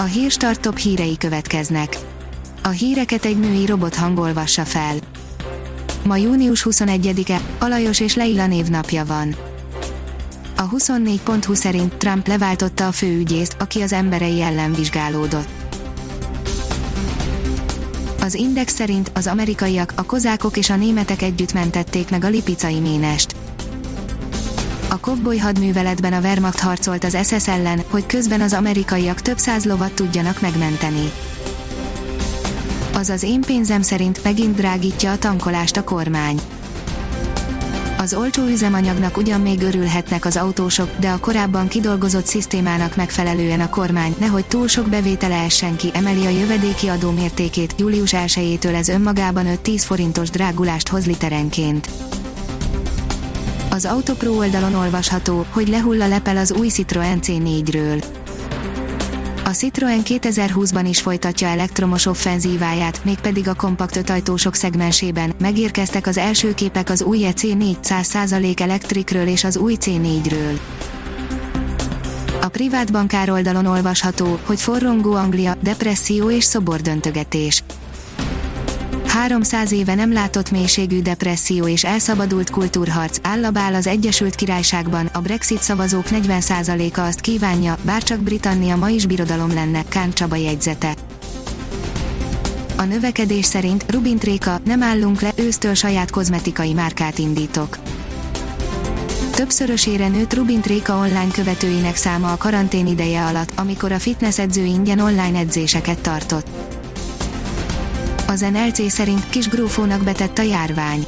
A hírstart top hírei következnek. A híreket egy női robot hangolvassa fel. Ma június 21-e, Alajos és Leila névnapja van. A 24.20 szerint Trump leváltotta a főügyészt, aki az emberei ellen vizsgálódott. Az Index szerint az amerikaiak, a kozákok és a németek együtt mentették meg a lipicai ménest. A kovboly hadműveletben a Wehrmacht harcolt az SS ellen, hogy közben az amerikaiak több száz lovat tudjanak megmenteni. Az az én pénzem szerint megint drágítja a tankolást a kormány. Az olcsó üzemanyagnak ugyan még örülhetnek az autósok, de a korábban kidolgozott szisztémának megfelelően a kormány nehogy túl sok bevétele essen ki emeli a jövedéki adó mértékét, július 1-től ez önmagában 5-10 forintos drágulást hoz literenként. Az Autopro oldalon olvasható, hogy lehull a lepel az új Citroen C4-ről. A Citroen 2020-ban is folytatja elektromos offenzíváját, mégpedig a kompakt ötajtósok szegmensében. Megérkeztek az első képek az új EC4 100% elektrikről és az új C4-ről. A privát bankár oldalon olvasható, hogy forrongó Anglia, depresszió és szobordöntögetés. 300 éve nem látott mélységű depresszió és elszabadult kultúrharc állabál az Egyesült Királyságban, a Brexit szavazók 40%-a azt kívánja, bárcsak Britannia ma is birodalom lenne, Kán Csaba jegyzete. A növekedés szerint Rubin Tréka, nem állunk le, ősztől saját kozmetikai márkát indítok. Többszörösére nőtt Rubin Tréka online követőinek száma a karantén ideje alatt, amikor a fitness edző ingyen online edzéseket tartott az NLC szerint kis grófónak betett a járvány.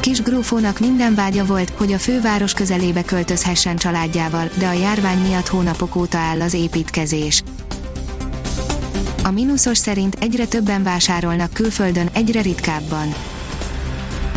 Kis grófónak minden vágya volt, hogy a főváros közelébe költözhessen családjával, de a járvány miatt hónapok óta áll az építkezés. A mínuszos szerint egyre többen vásárolnak külföldön, egyre ritkábban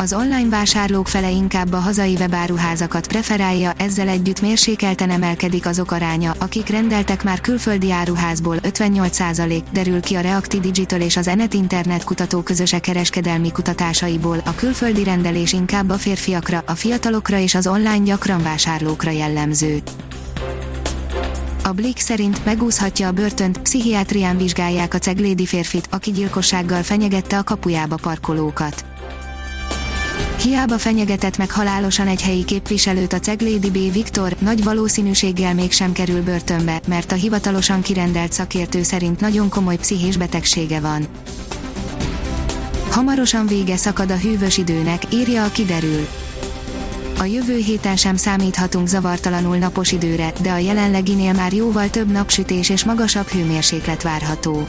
az online vásárlók fele inkább a hazai webáruházakat preferálja, ezzel együtt mérsékelten emelkedik azok aránya, akik rendeltek már külföldi áruházból 58% derül ki a Reacti Digital és az Enet Internet kutató közöse kereskedelmi kutatásaiból, a külföldi rendelés inkább a férfiakra, a fiatalokra és az online gyakran vásárlókra jellemző. A Blick szerint megúszhatja a börtönt, pszichiátrián vizsgálják a ceglédi férfit, aki gyilkossággal fenyegette a kapujába parkolókat. Hiába fenyegetett meg halálosan egy helyi képviselőt a Ceglédi B. Viktor, nagy valószínűséggel mégsem kerül börtönbe, mert a hivatalosan kirendelt szakértő szerint nagyon komoly pszichés betegsége van. Hamarosan vége szakad a hűvös időnek, írja a kiderül. A jövő héten sem számíthatunk zavartalanul napos időre, de a jelenleginél már jóval több napsütés és magasabb hőmérséklet várható.